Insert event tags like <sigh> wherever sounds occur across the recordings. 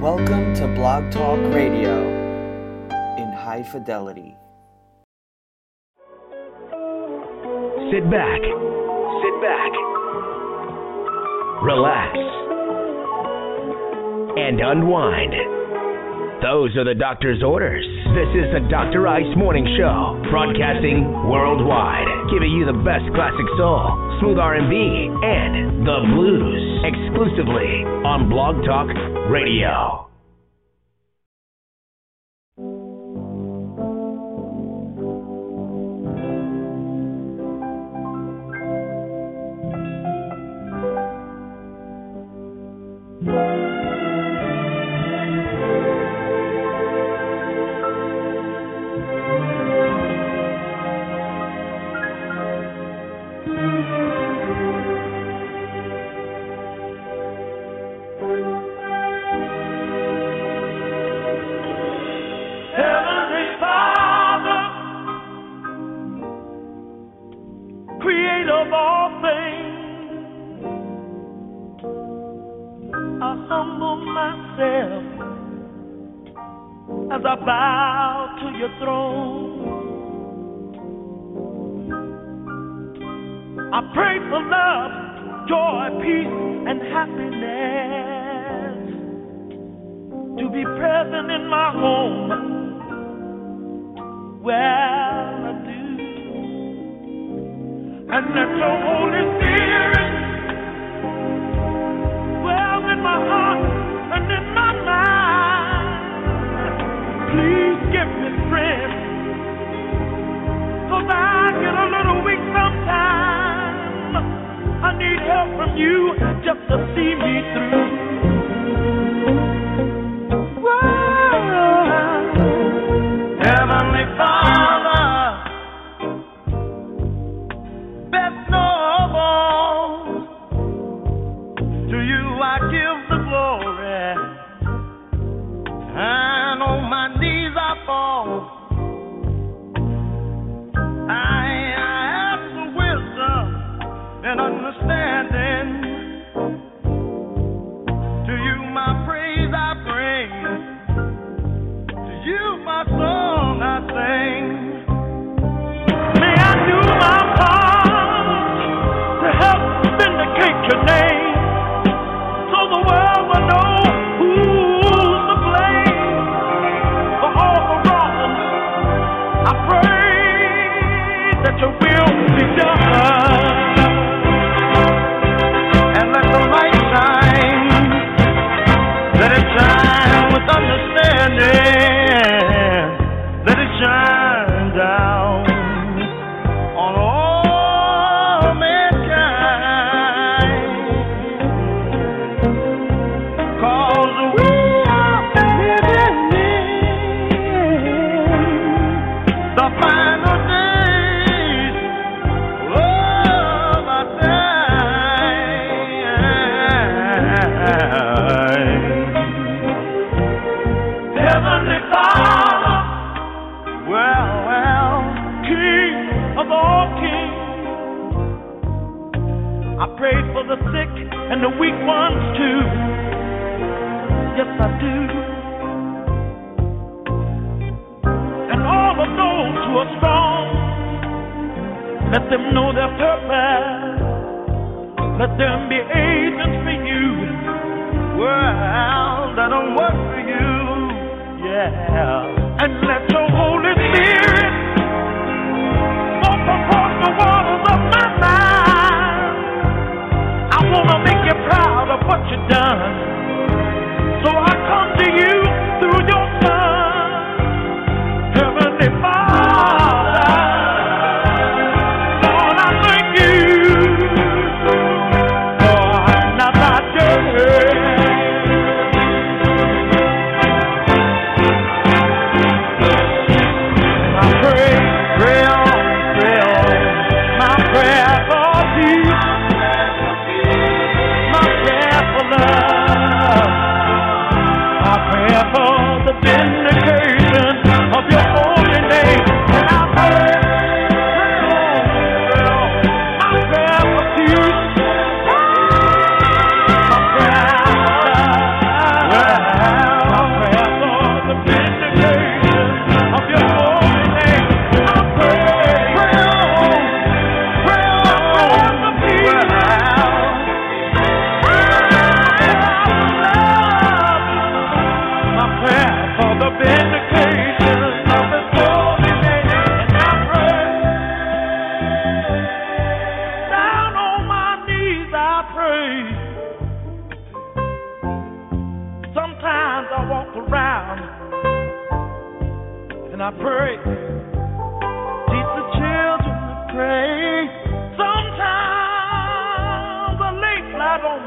Welcome to Blog Talk Radio in high fidelity. Sit back. Sit back. Relax. And unwind. Those are the doctor's orders. This is the Dr. Ice Morning Show, broadcasting worldwide, giving you the best classic soul, smooth R&B, and the blues exclusively on Blog Talk Radio.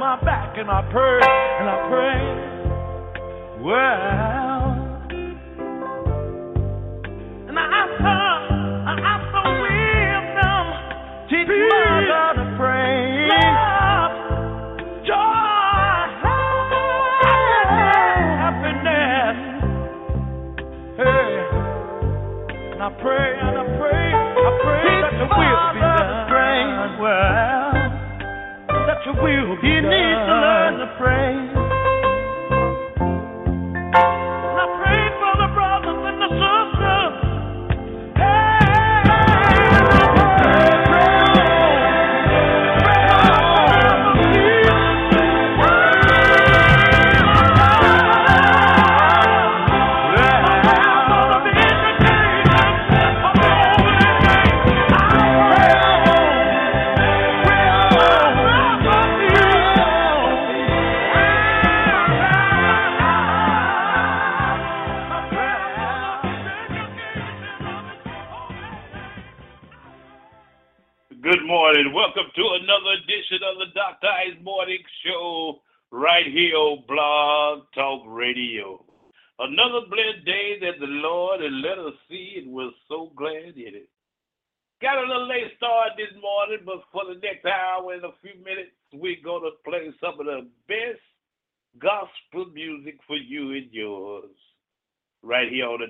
my back and I pray and I pray. Well. He needs to learn to pray.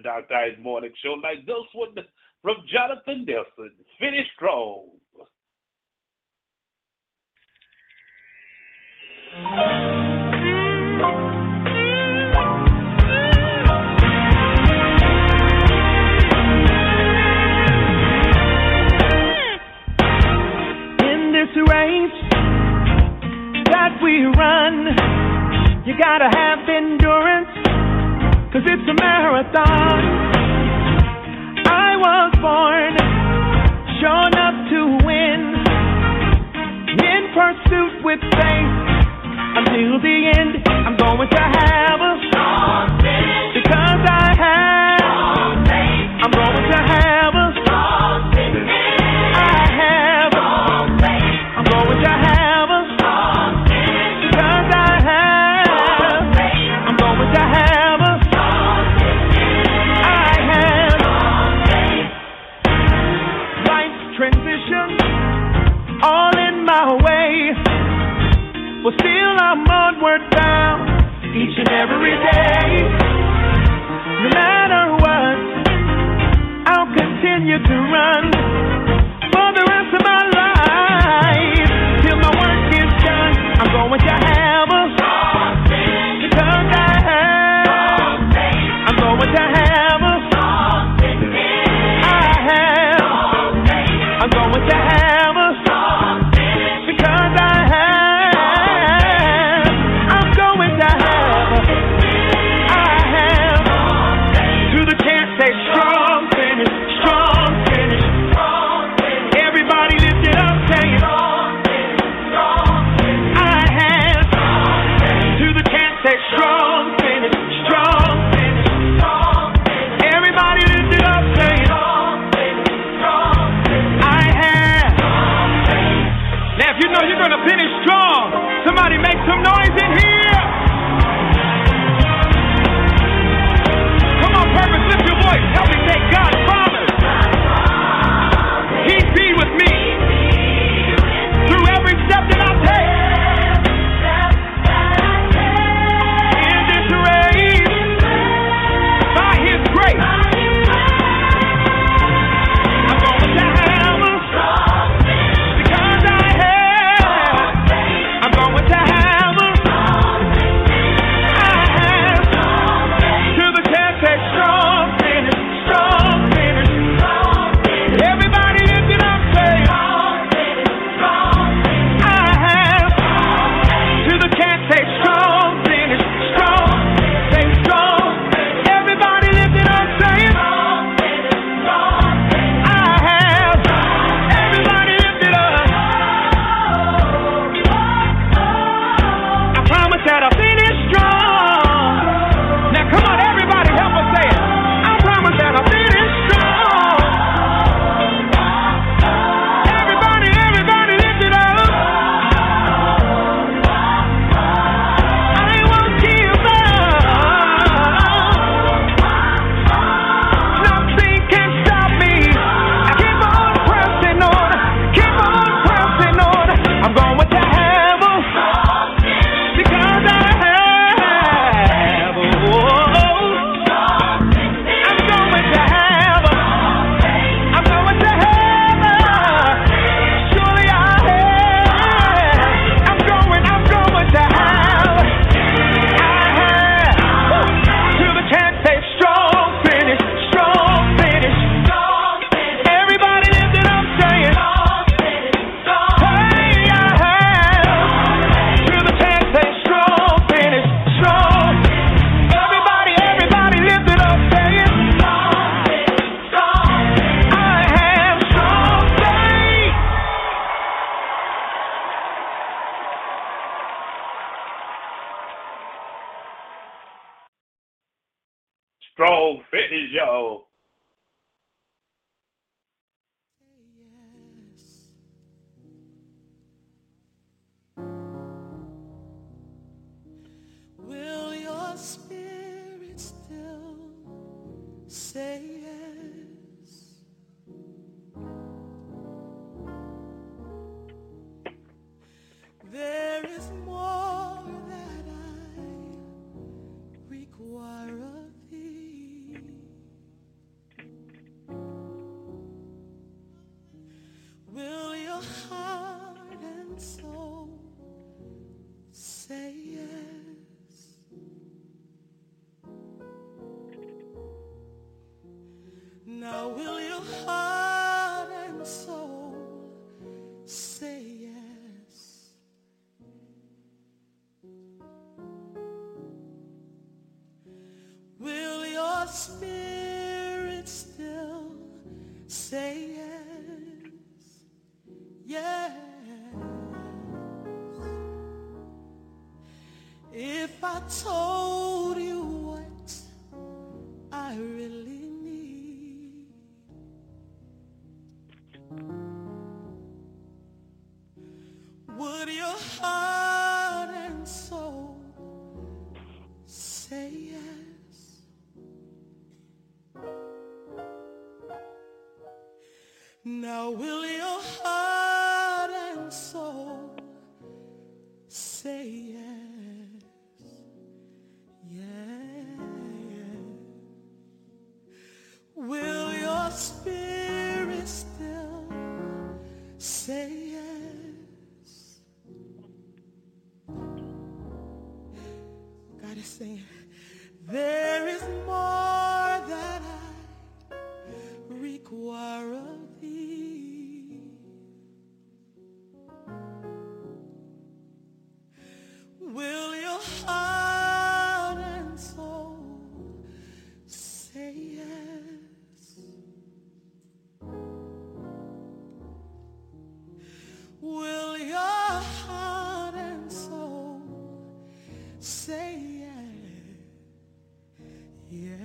Dr. Ice morning show like this one. continue to run. Yeah,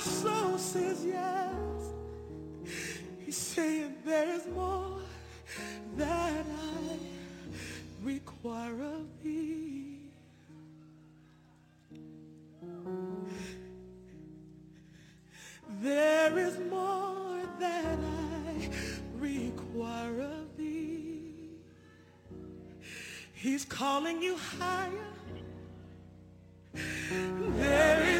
My soul says yes. He's saying there is more that I require of thee. There is more that I require of thee. He's calling you higher. There is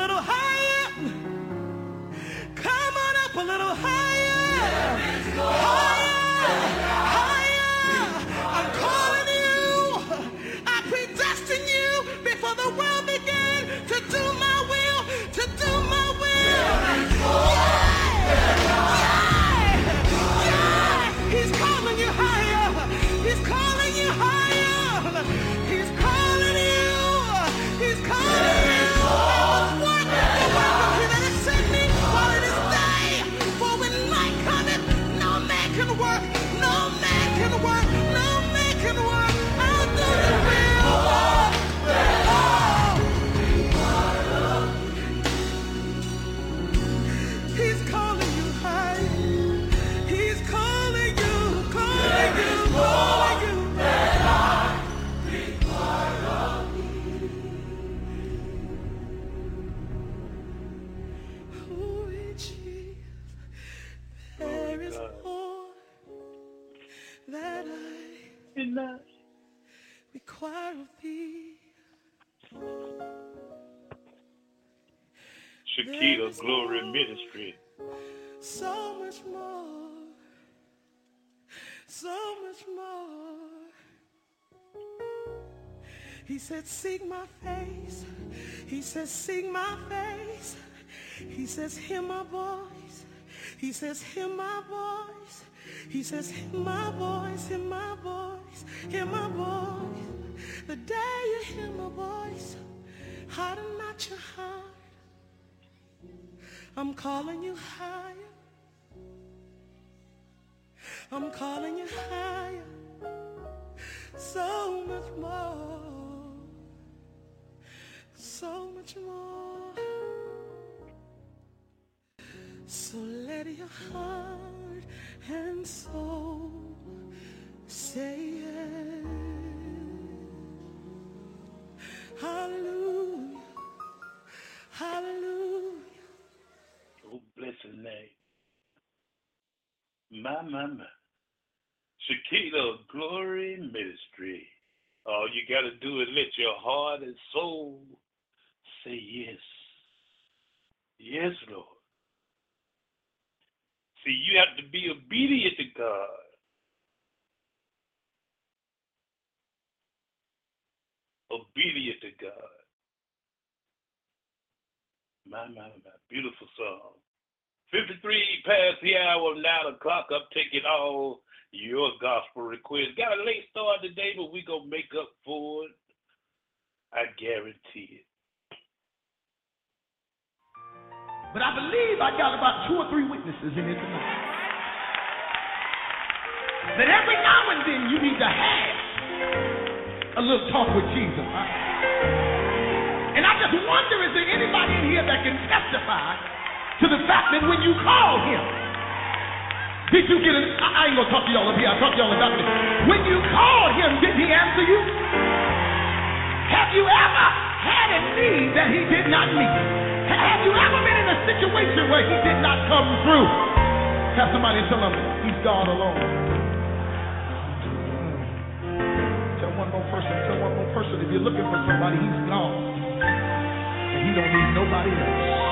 little higher. Come on up a little higher. Higher. Higher. I'm calling you. I predestined you before the world began to do my will, to do my will. Yeah. Glory Ministry. So much more. So much more. He said, seek my face. He says, seek my face. He says, hear my voice. He says, hear my voice. He says, hear my voice, hear my voice, hear my voice. The day you hear my voice, harden not your heart. I'm calling you higher. I'm calling you higher. So much more. So much more. So let your heart and soul say yes. Hallelujah. Hallelujah. Bless name. My, my, my. Shekinah Glory Ministry. All you got to do is let your heart and soul say yes. Yes, Lord. See, you have to be obedient to God. obedient to God. My, my, my. Beautiful song. 53 past the hour, 9 o'clock. I'm taking all your gospel requests. Got a late start today, but we going to make up for it. I guarantee it. But I believe I got about two or three witnesses in here tonight. That every now and then you need to have a little talk with Jesus. I wonder, is there anybody in here that can testify to the fact that when you call him, did you get an, I ain't gonna talk to y'all up here, I'll talk to y'all about this. When you called him, did he answer you? Have you ever had a need that he did not meet? Ha- Have you ever been in a situation where he did not come through? Have somebody tell him he's God alone. Tell one more person, tell one more person, if you're looking for somebody, he's gone. And he don't need nobody else.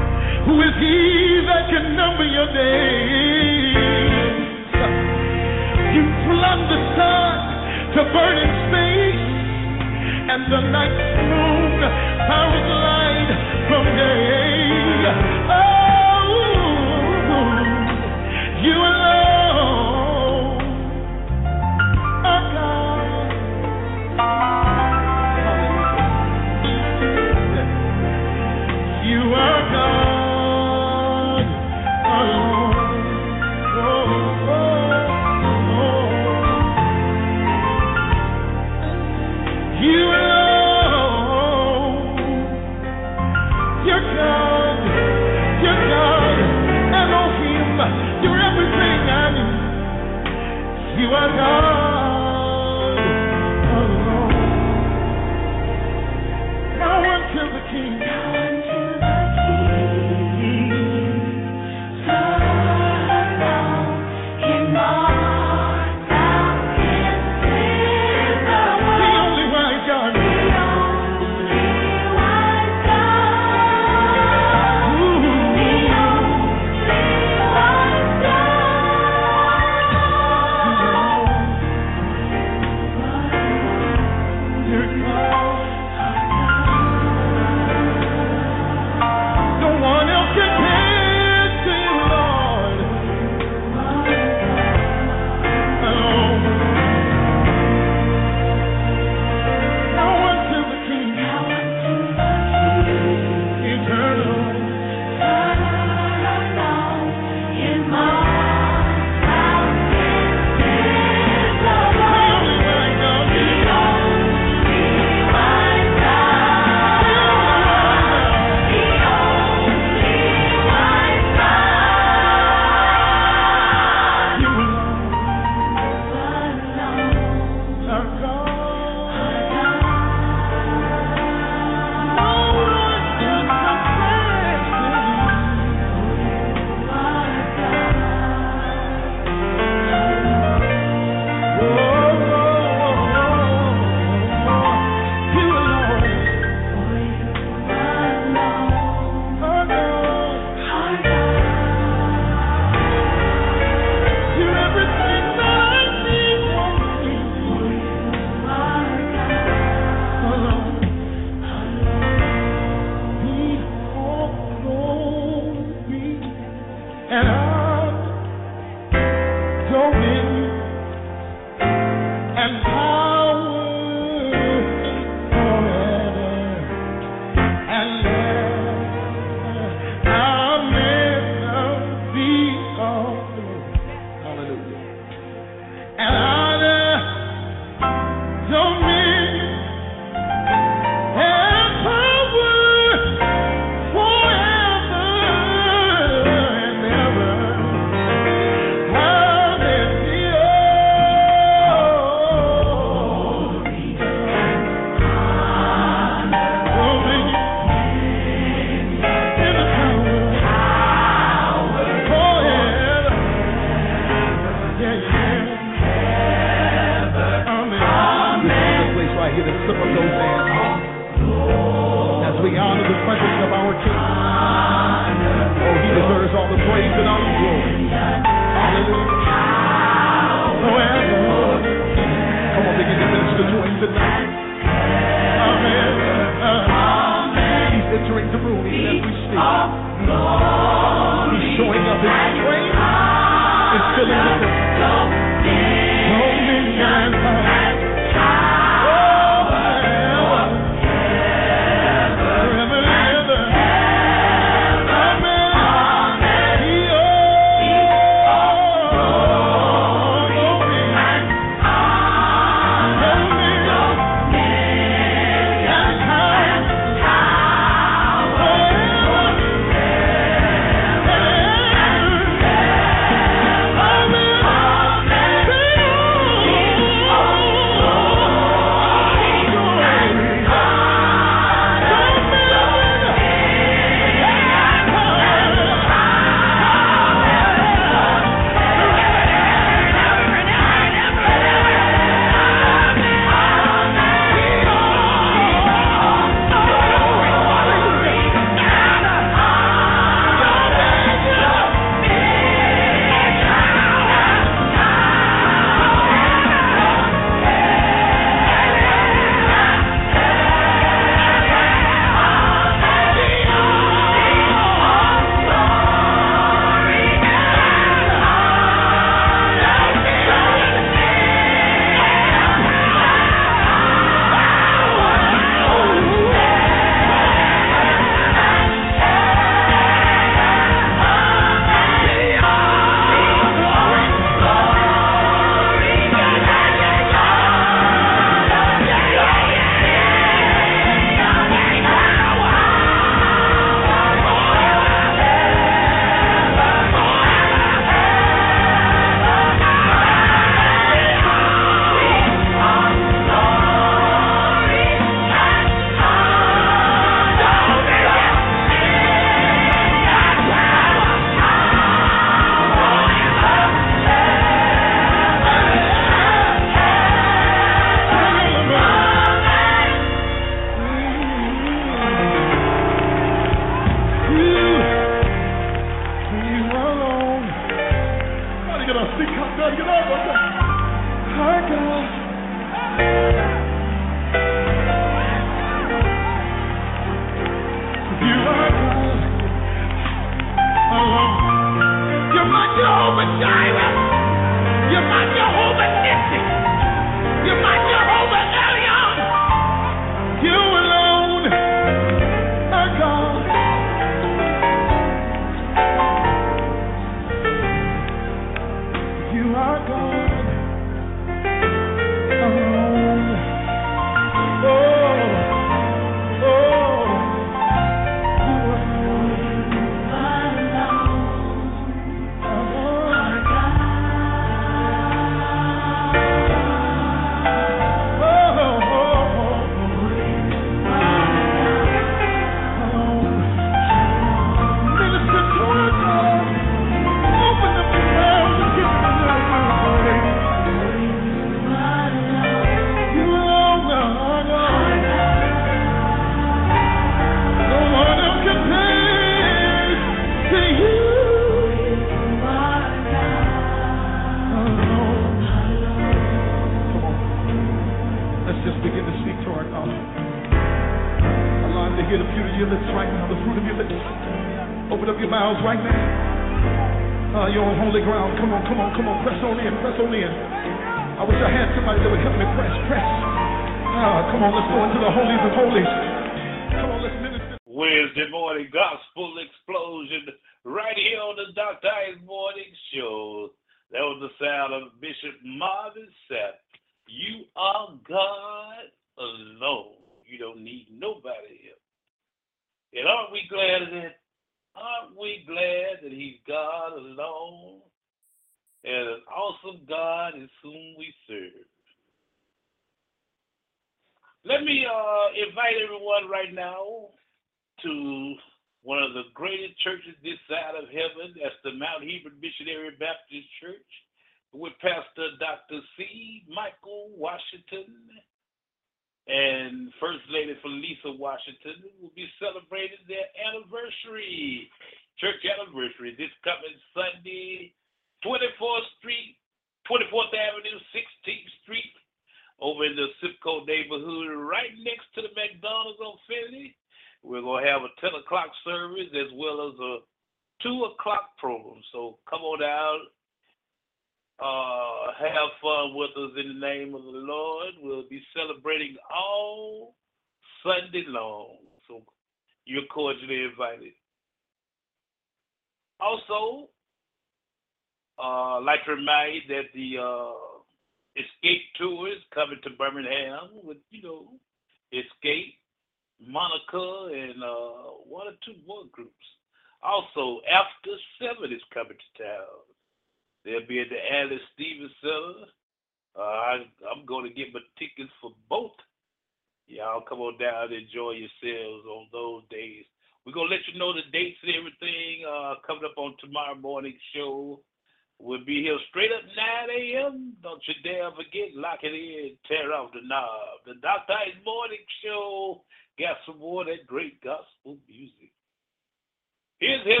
Here's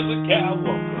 Walker. I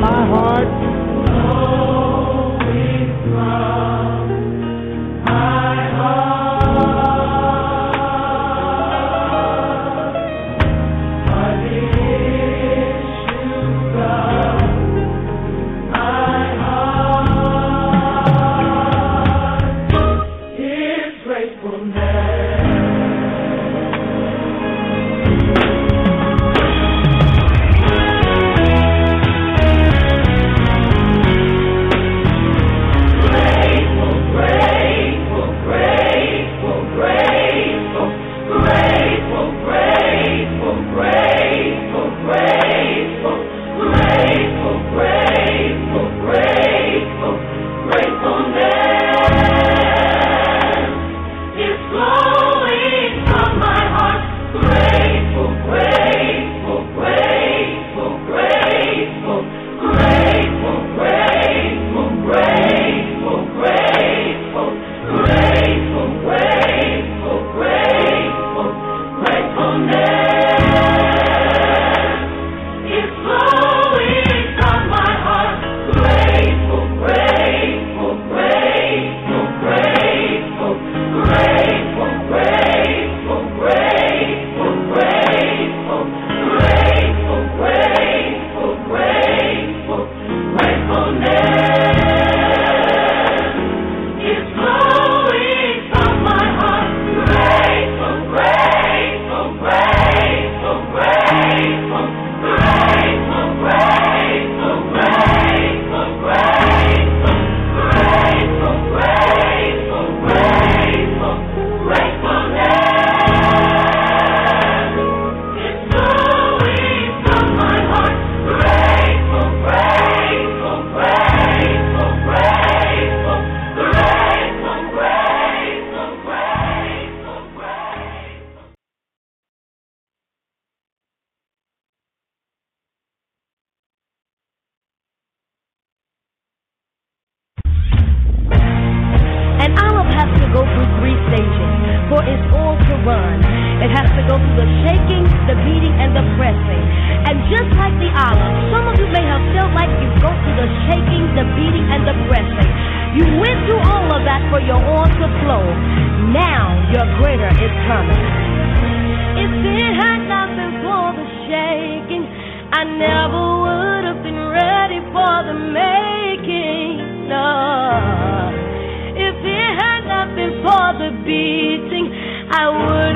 my heart. Beating, I would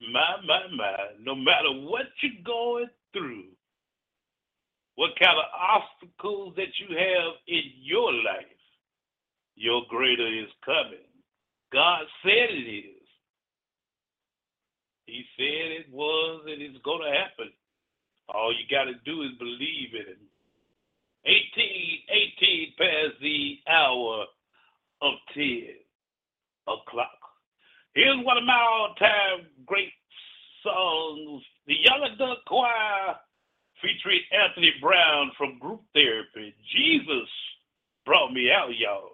My, my, my, no matter what you're going through, what kind of obstacles that you have in your life, your greater is coming. God said it is. He said it was and it's going to happen. All you got to do is believe in it. 18, 18 past the hour of 10 o'clock. Here's one of my all-time great songs, the Young Adult Choir featuring Anthony Brown from Group Therapy. Jesus brought me out, y'all.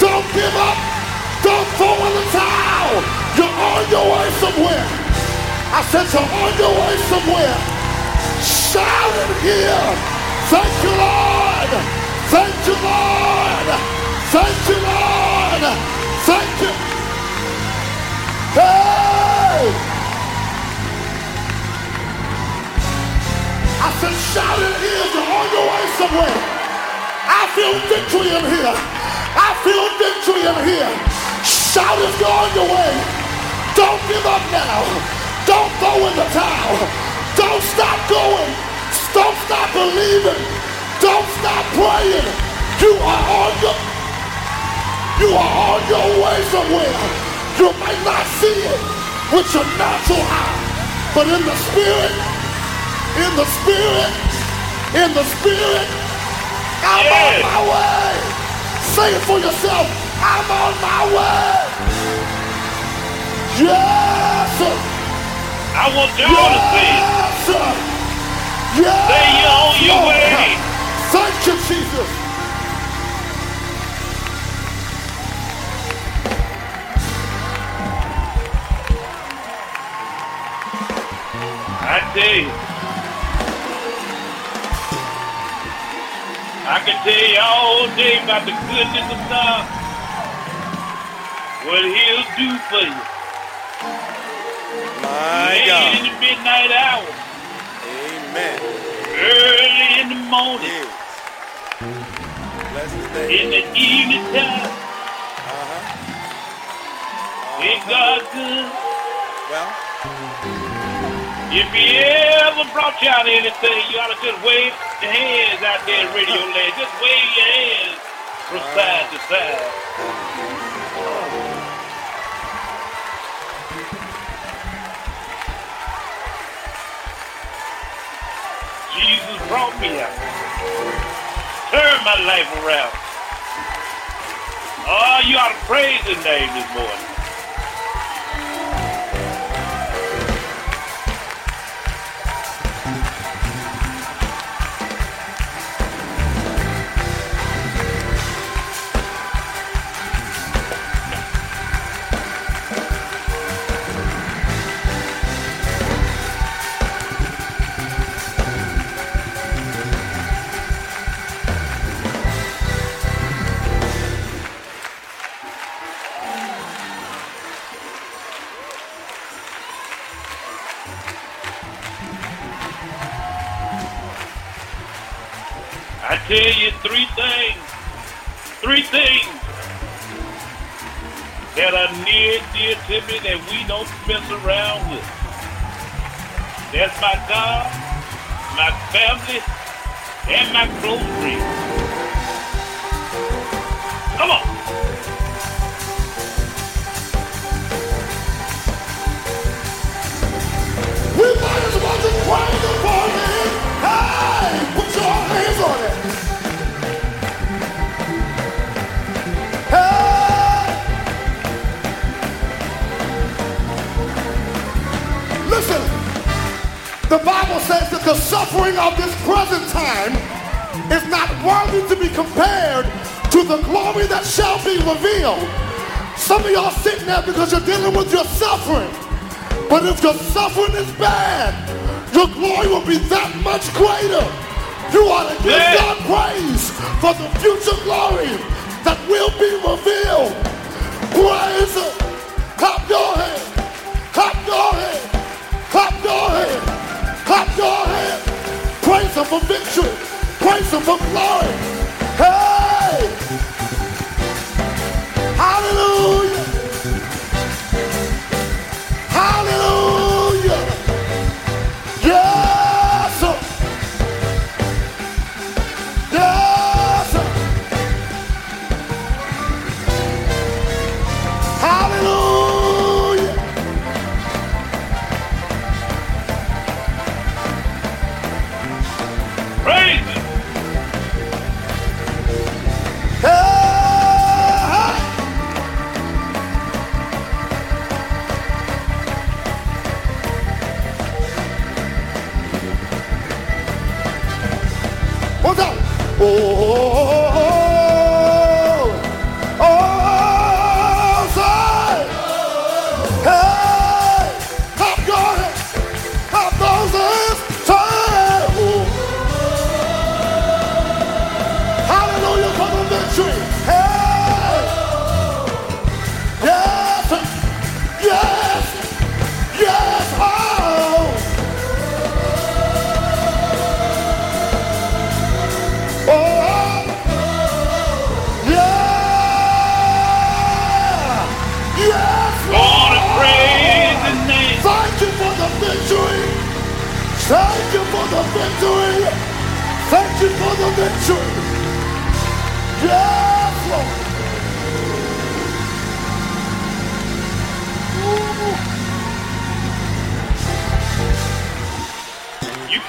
Don't give up. Don't throw in the towel. You're on your way somewhere. I said you're on your way somewhere. Shout it here. Thank you, Lord. Thank you, Lord. Thank you, Lord. Thank you. Hey! I said, shout it here. You're on your way somewhere. I feel victory in here. I feel victory in here. Shout if you're on your way. Don't give up now. Don't throw in the towel. Don't stop going. Don't stop believing. Don't stop praying. You are on your you are on your way somewhere. You might not see it with your natural eye, but in the spirit, in the spirit, in the spirit, I'm on my way. Say it for yourself. I'm on my way. Yes, sir. I want you all to say it. Yes, sir. Yes, Say you're on your way. Thank you, Jesus. I tell you. I can tell you all day about the goodness of God. What he'll do for you. My Late God. in the midnight hour. Amen. Early in the morning. Yes. In the evening time. Uh-huh. Ain't God good? Well, If he ever brought you out anything, you ought to just wave your hands out there, in radio <laughs> land. Just wave your hands from side to side. Jesus brought me out. Turn my life around. Oh, you ought to praise his name this morning.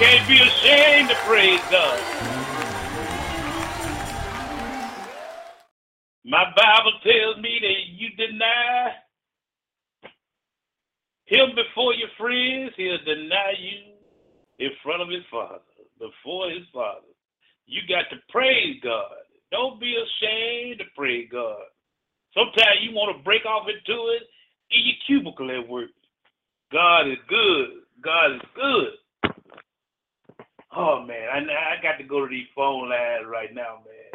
Can't be ashamed to praise God. My Bible tells me that you deny him before your friends, he'll deny you in front of his father, before his father. You got to praise God. Don't be ashamed to praise God. Sometimes you want to break off into it in your cubicle at work. God is good. God is good. Oh man, I I got to go to these phone lines right now, man.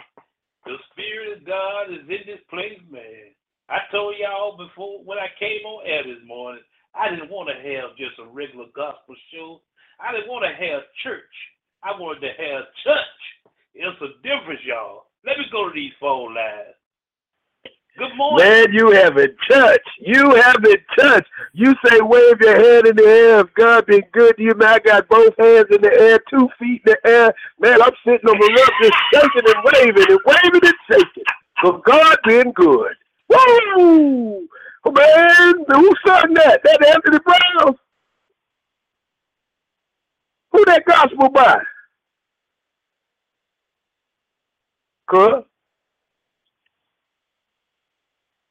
The spirit of God is in this place, man. I told y'all before when I came on air this morning, I didn't want to have just a regular gospel show. I didn't want to have church. I wanted to have church. It's a difference, y'all. Let me go to these phone lines. Good morning. Man, you have it touched. You have it touched. You say wave your hand in the air if God been good to you. Man, I got both hands in the air, two feet in the air. Man, I'm sitting the roof just shaking and waving and waving and shaking. So God been good. Woo! Oh, man, who sung that? That Anthony Brown? Who that gospel by? Cuz?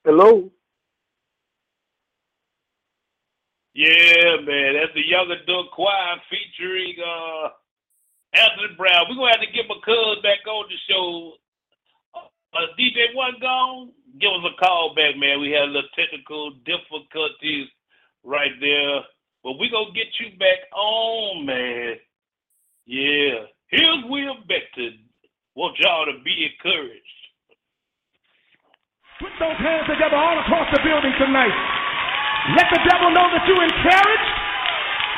Hello? Yeah, man, that's the Young Adult Choir featuring uh, Anthony Brown. We're gonna have to get my cuz back on the show. Uh, DJ One Gone, give us a call back, man. We had a little technical difficulties right there, but we gonna get you back on, man. Yeah, here's Will Beckton. Want y'all to be encouraged. Put those hands together all across the building tonight. Let the devil know that you encouraged.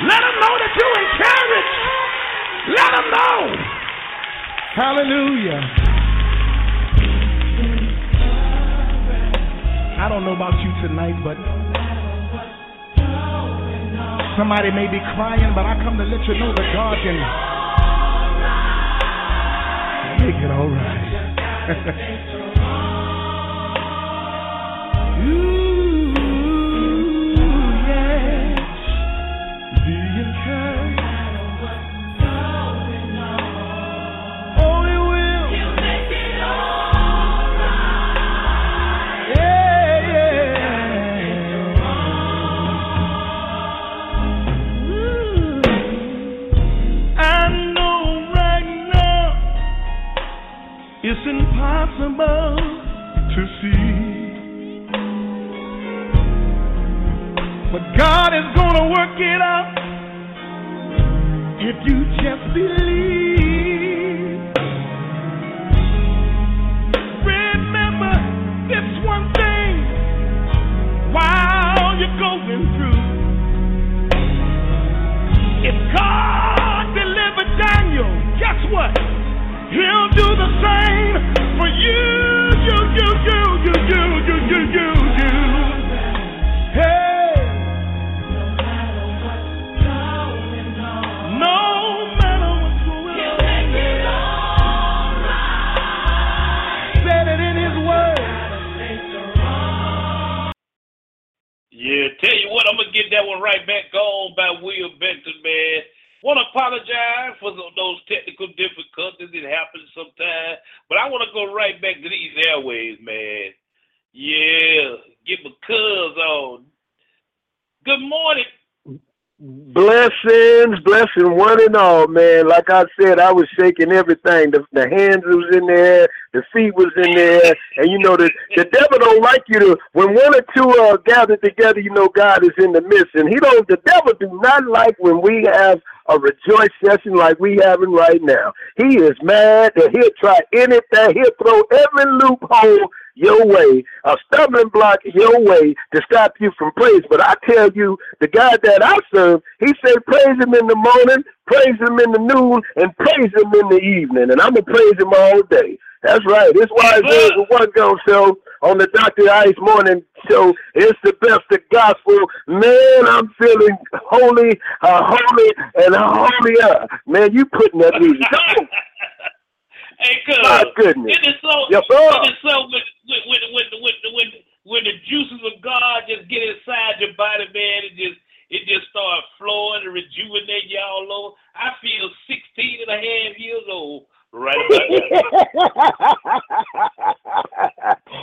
Let him know that you encouraged. Let him know. Hallelujah. I don't know about you tonight, but somebody may be crying, but I come to let you know that God can make it all right. <laughs> it's impossible to see. But God is gonna work it out if you just believe. That one right back on by Will Benton, man. Want to apologize for tho- those technical difficulties. It happens sometimes, but I want to go right back to these airways, man. Yeah, get my cuz on. Good morning. Blessings, blessing one and all, man. Like I said, I was shaking everything. The, the hands was in there, the feet was in there, and you know the the devil don't like you to. When one or two are gathered together, you know God is in the midst, and he don't. The devil do not like when we have a rejoice session like we having right now. He is mad that he'll try anything. He'll throw every loophole your way, a stumbling block your way to stop you from praise. But I tell you, the God that I serve, he said, praise him in the morning, praise him in the noon, and praise him in the evening. And I'm going to praise him all day. That's right. This why there's a one go show on the Dr. Ice Morning Show. It's the best of gospel. Man, I'm feeling holy, uh, holy, and holier. Man, you putting that music <laughs> on. Hey, cuz. My goodness. It is so. Yes. It is so when when when when when when, when the juices of God just get inside your body, man. It just it just start flowing and rejuvenating you all over. I feel 16 and a half years old right <laughs>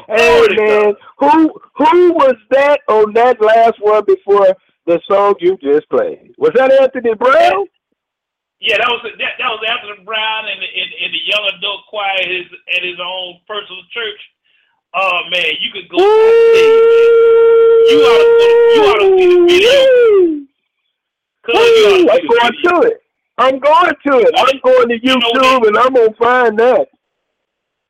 hey man, who who was that on that last one before the song you just played? Was that Anthony Brown? Yeah, that was that, that was Anthony Brown and in, in the young adult choir at his at his own personal church. Oh man, you could go. You ought to you ought to see the video. Cuz you ought to see the going video. I'm going to it. I'm going to YouTube and I'm gonna find that.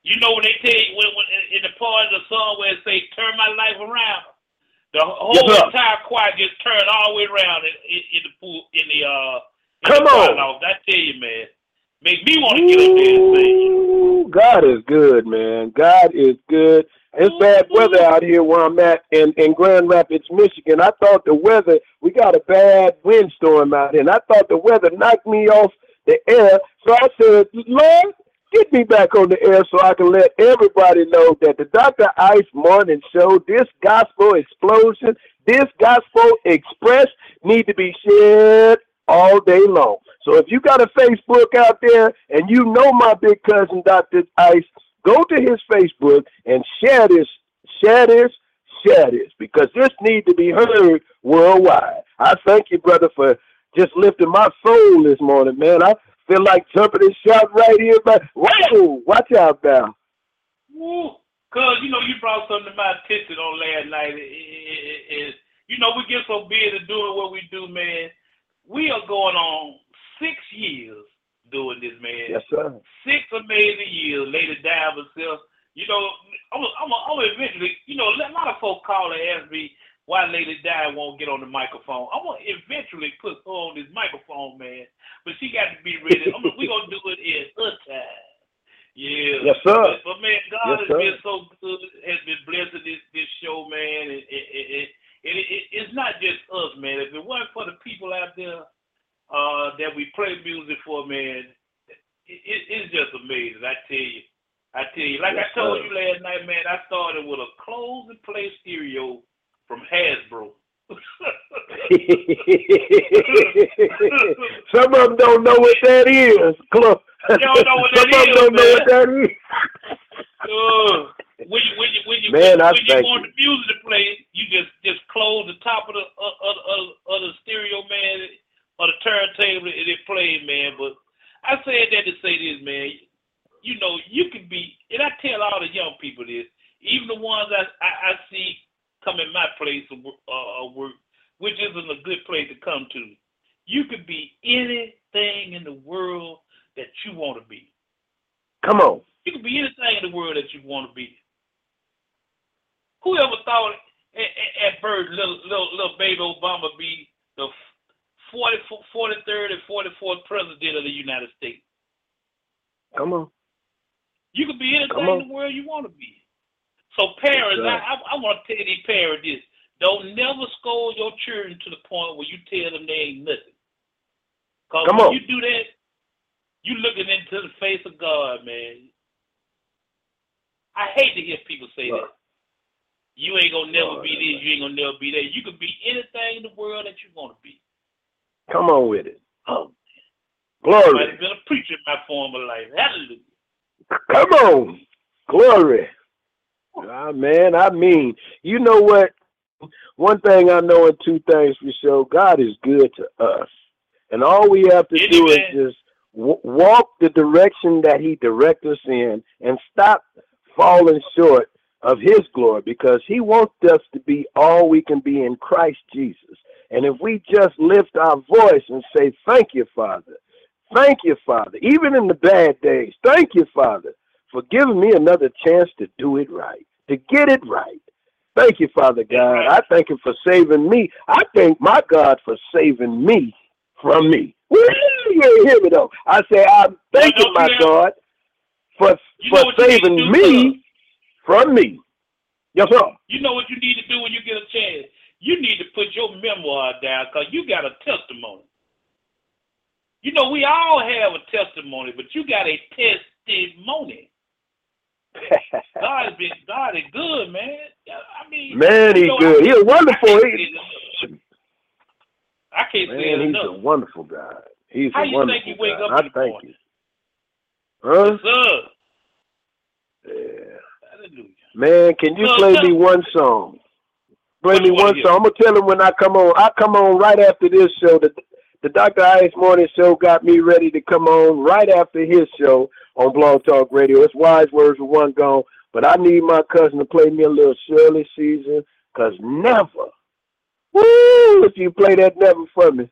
You know when they tell you when, when in the part of the song where it say "Turn my life around," the whole Yes, entire choir just turned all the way around in, in, in the pool in the uh. in Come the on. loft. I tell you, man, make me want to get up there and sing. God is good, man. God is good. It's bad weather out here where I'm at in, in Grand Rapids, Michigan. I thought the weather, we got a bad windstorm out here, and I thought the weather knocked me off the air. So I said, Lord, get me back on the air so I can let everybody know that the Dr. Ice Morning Show, this gospel explosion, this gospel express need to be shared all day long. So if you got a Facebook out there and you know my big cousin Dr. Ice, go to his Facebook and share this, share this, share this, because this need to be heard worldwide. I thank you, brother, for just lifting my soul this morning, man. I feel like jumping and shouting right here, but whoa, watch out now. Cause you know you brought something to my attention on last night. It, you know we get so busy doing what we do, man. We are going on six years doing this, man. Yes, sir. Six amazing years. Lady Diane herself. You know, I'm, I'm, I'm eventually. You know, a lot of folks call and ask me why Lady Di won't get on the microphone. I'm gonna eventually put her on this microphone, man. But she got to be ready. I'm, we gonna do it in her time. Yeah. Yes, sir. But, but man, God Yes, has sir. been so good, has been blessing this this show, man. And it, it, it, it, it, it's not just us, man. If it weren't for the people out there uh, that we play music for, man, it, it, it's just amazing. I tell you. I tell you, like Yes, I told sir. you last night, man, I started with a close and play stereo from Hasbro. <laughs> Some of them don't know what that is. Clo- They don't know what <laughs> that Some of them don't know what that is. Uh, when you when you when you Man, I when you want the music to play, you just just close the top of the of, of, of, of the stereo man or the turntable and it plays, man. But I said that to say this, man. You know, you can be, and I tell all the young people this, even the ones I I, I see come in my place of uh, work, which isn't a good place to come to. You could be anything in the world that you want to be. Come on. You can be anything in the world that you want to be. Whoever thought at, at, at birth little, little little baby Obama be the 40, 43rd and 44th president of the United States? Come on. You can be anything in the world you want to be. So parents. I, I, I want to tell these parents this: don't never scold your children to the point where you tell them they ain't nothing. Cause Come when on. you do that, you looking into the face of God, man. I hate to hear people say Right. that. You ain't gonna never Right, be this. You ain't gonna never be that. You can be anything in the world that you want to be. Come on with it. Oh, glory. I've been a preacher in my former life. Hallelujah. Come on. Glory. Ah, man, I mean, you know what? One thing I know and two things for sure, God is good to us. And all we have to do is just w- walk the direction that he directs us in and stop falling short of his glory because he wants us to be all we can be in Christ Jesus. And if we just lift our voice and say, Thank you, Father. Thank you, Father. Even in the bad days, thank you, Father, for giving me another chance to do it right, to get it right. Thank you, Father God. I thank you for saving me. I thank my God for saving me from me. Woo, You hear me though. I say I'm thanking my God for for you saving me from me. Yes, sir. You know what you need to do when you get a chance? You need to put your memoir down because you got a testimony. You know, we all have a testimony, but you got a testimony. <laughs> God has been God is good, man. I mean, Man, you he's know, good. I He's wonderful. I can't He- say it enough. I can't say it Man, he's a wonderful guy. He's How a you think wonderful you wake God. up I in the thank morning? you. Huh? Yes, sir. Yeah. Hallelujah. Man, can you play me one song? Play me one song. I'm gonna tell him when I come on. I come on right after this show. The the Dr. Ice Morning Show got me ready to come on right after his show on Blog Talk Radio. It's wise words with one gone, but I need my cousin to play me a little Shirley Caesar, cause never, woo, if you play that never for me,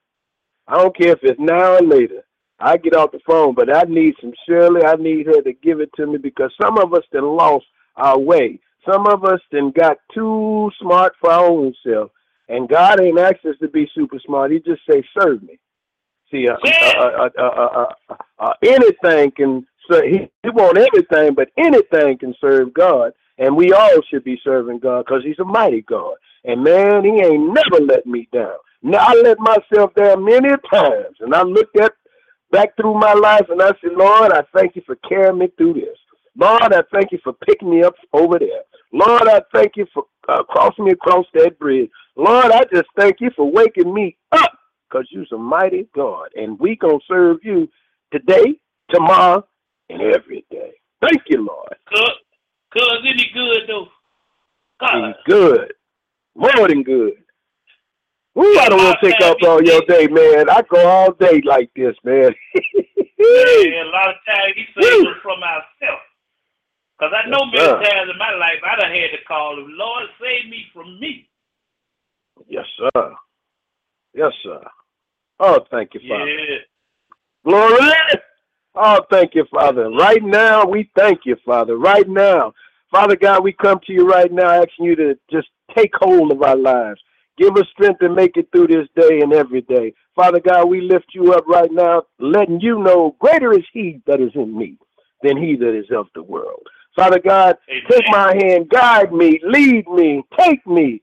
I don't care if it's now or later. I get off the phone, but I need some Shirley. I need her to give it to me because some of us that lost our way. Some of us then got too smart for our own self. And God ain't asked us to be super smart. He just say, serve me. See, uh, Yeah. uh, uh, uh, uh, uh, uh, anything can, serve. he, he want everything, but anything can serve God. And we all should be serving God because he's a mighty God. And man, he ain't never let me down. Now, I let myself down many times. And I looked at back through my life and I said, Lord, I thank you for carrying me through this. Lord, I thank you for picking me up over there. Lord, I thank you for uh, crossing me across that bridge. Lord, I just thank you for waking me up because you're a mighty God. And we going to serve you today, tomorrow, and every day. Thank you, Lord. Cuz, cuz, isn't good though? God. He's good. More than good. Ooh, I don't want to take up all your day, man. I go all day like this, man. <laughs> Man, a lot of times he saves us from ourselves. Because I know yes, many times in my life I done had to call him, Lord, save me from me. Yes, sir. Yes, sir. Oh, thank you, Father. Yeah. Glory. Oh, thank you, Father. Right now, we thank you, Father. Right now. Father God, we come to you right now asking you to just take hold of our lives. Give us strength to make it through this day and every day. Father God, we lift you up right now, letting you know greater is he that is in me than he that is of the world. Father God, Amen. take my hand, guide me, lead me, take me,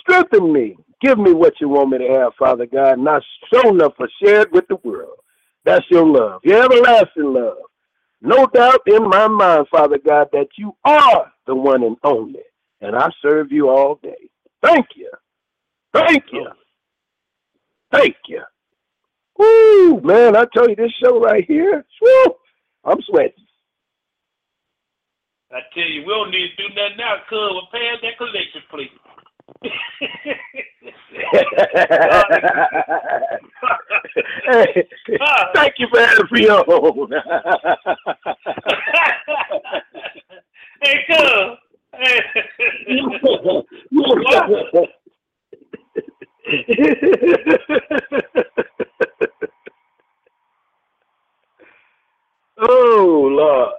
strengthen me, give me what you want me to have, Father God, not shown enough for shared with the world. That's your love, your everlasting love. No doubt in my mind, Father God, that you are the one and only, and I serve you all day. Thank you. Thank you. Thank you. Woo, man, I tell you, this show right here, I'm sweating. I tell you, we don't need to do nothing now, cuz we're paying that collection please. hey, <laughs> thank you for having me on. <laughs> hey, cuz. <laughs> oh, Lord.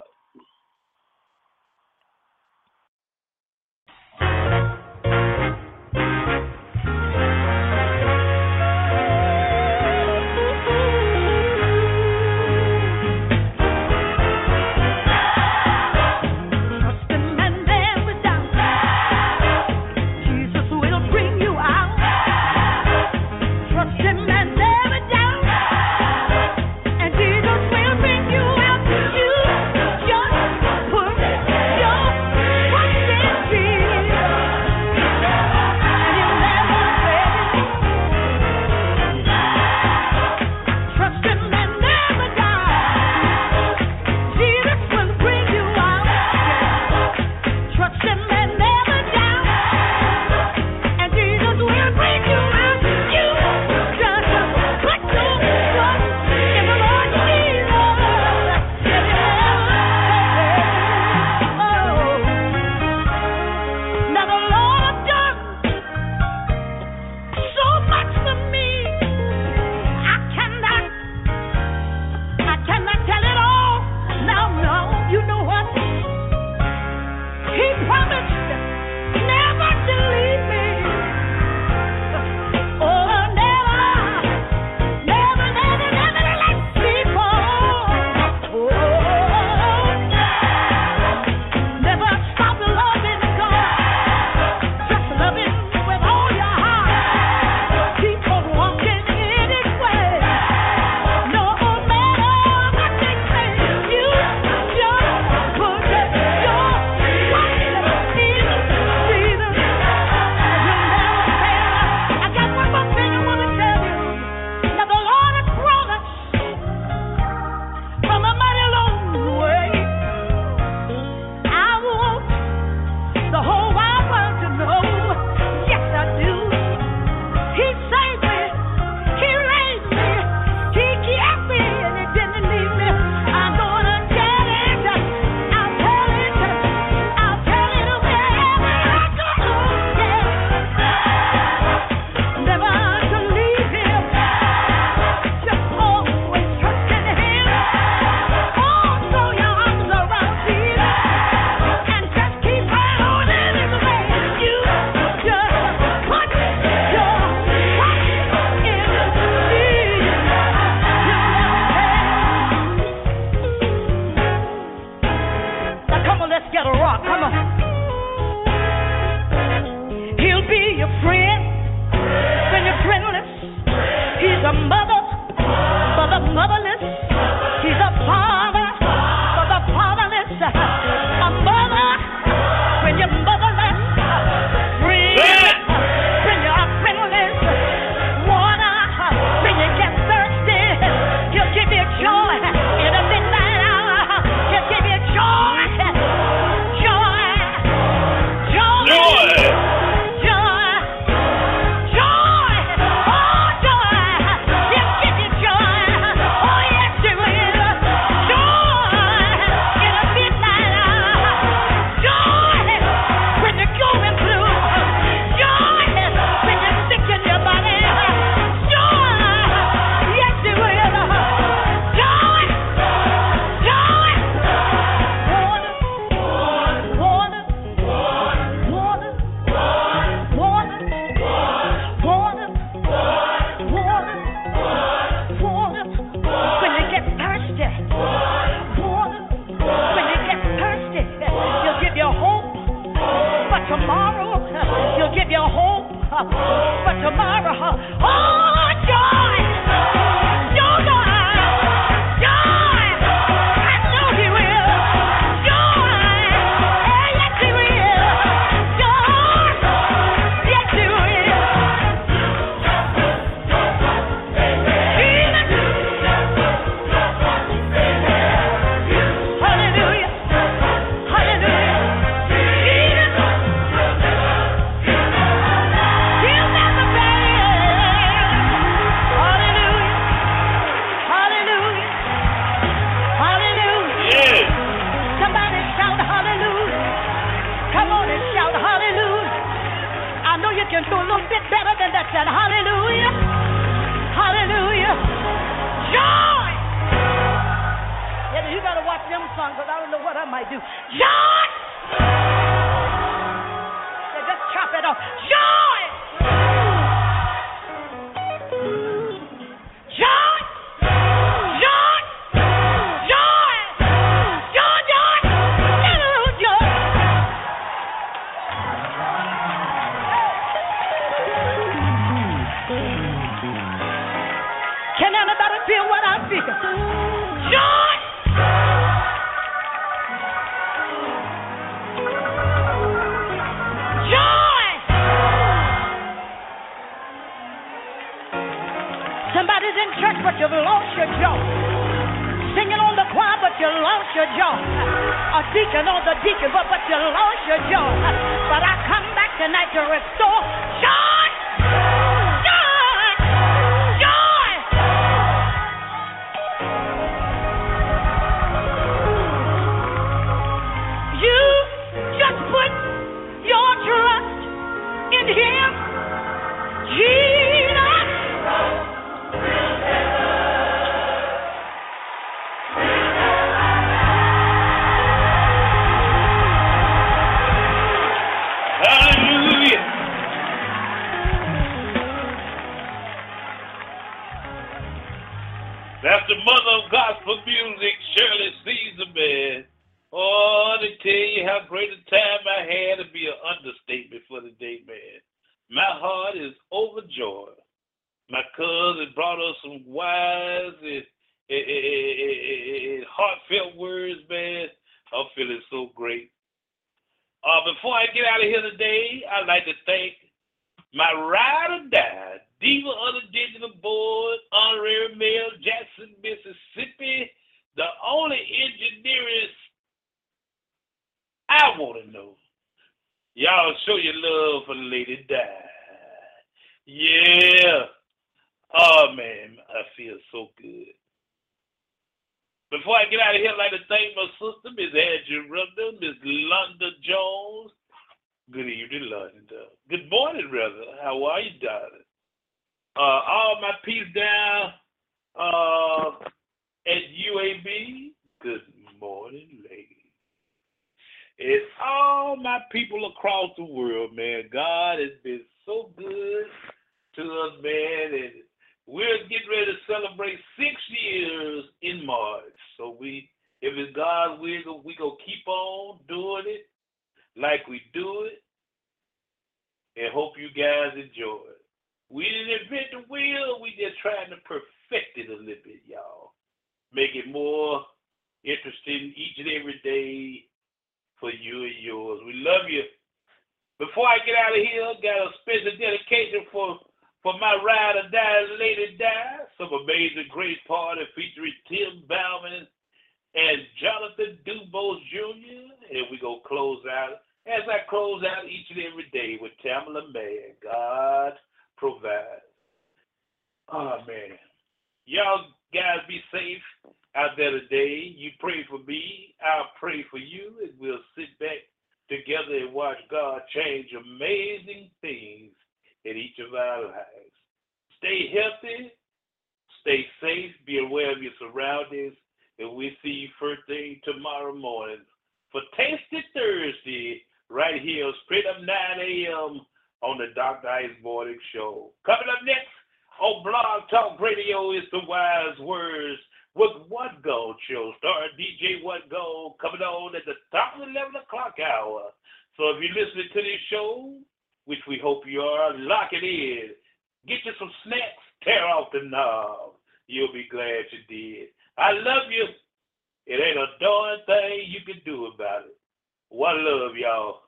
We hope you are locking in. Get you some snacks, tear off the knob. You'll be glad you did. I love you. It ain't a darn thing you can do about it. One love, y'all.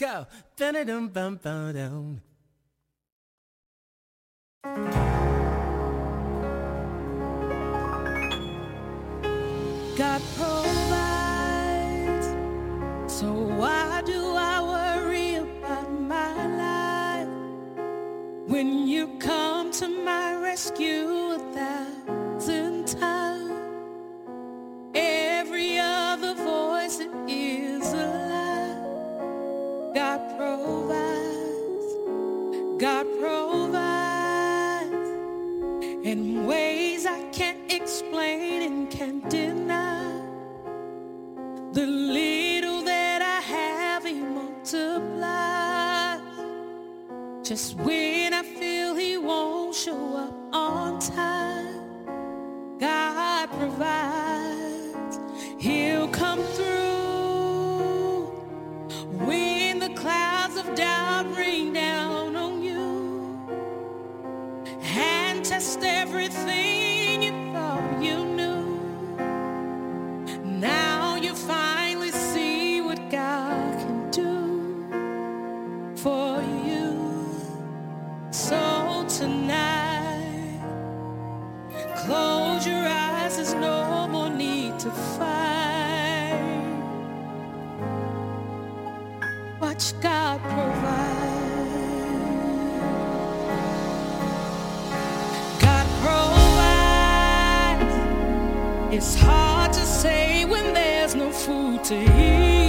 go. tonight. Close your eyes, there's no more need to fight. Watch God provide. God provides. It's hard to say when there's no food to eat.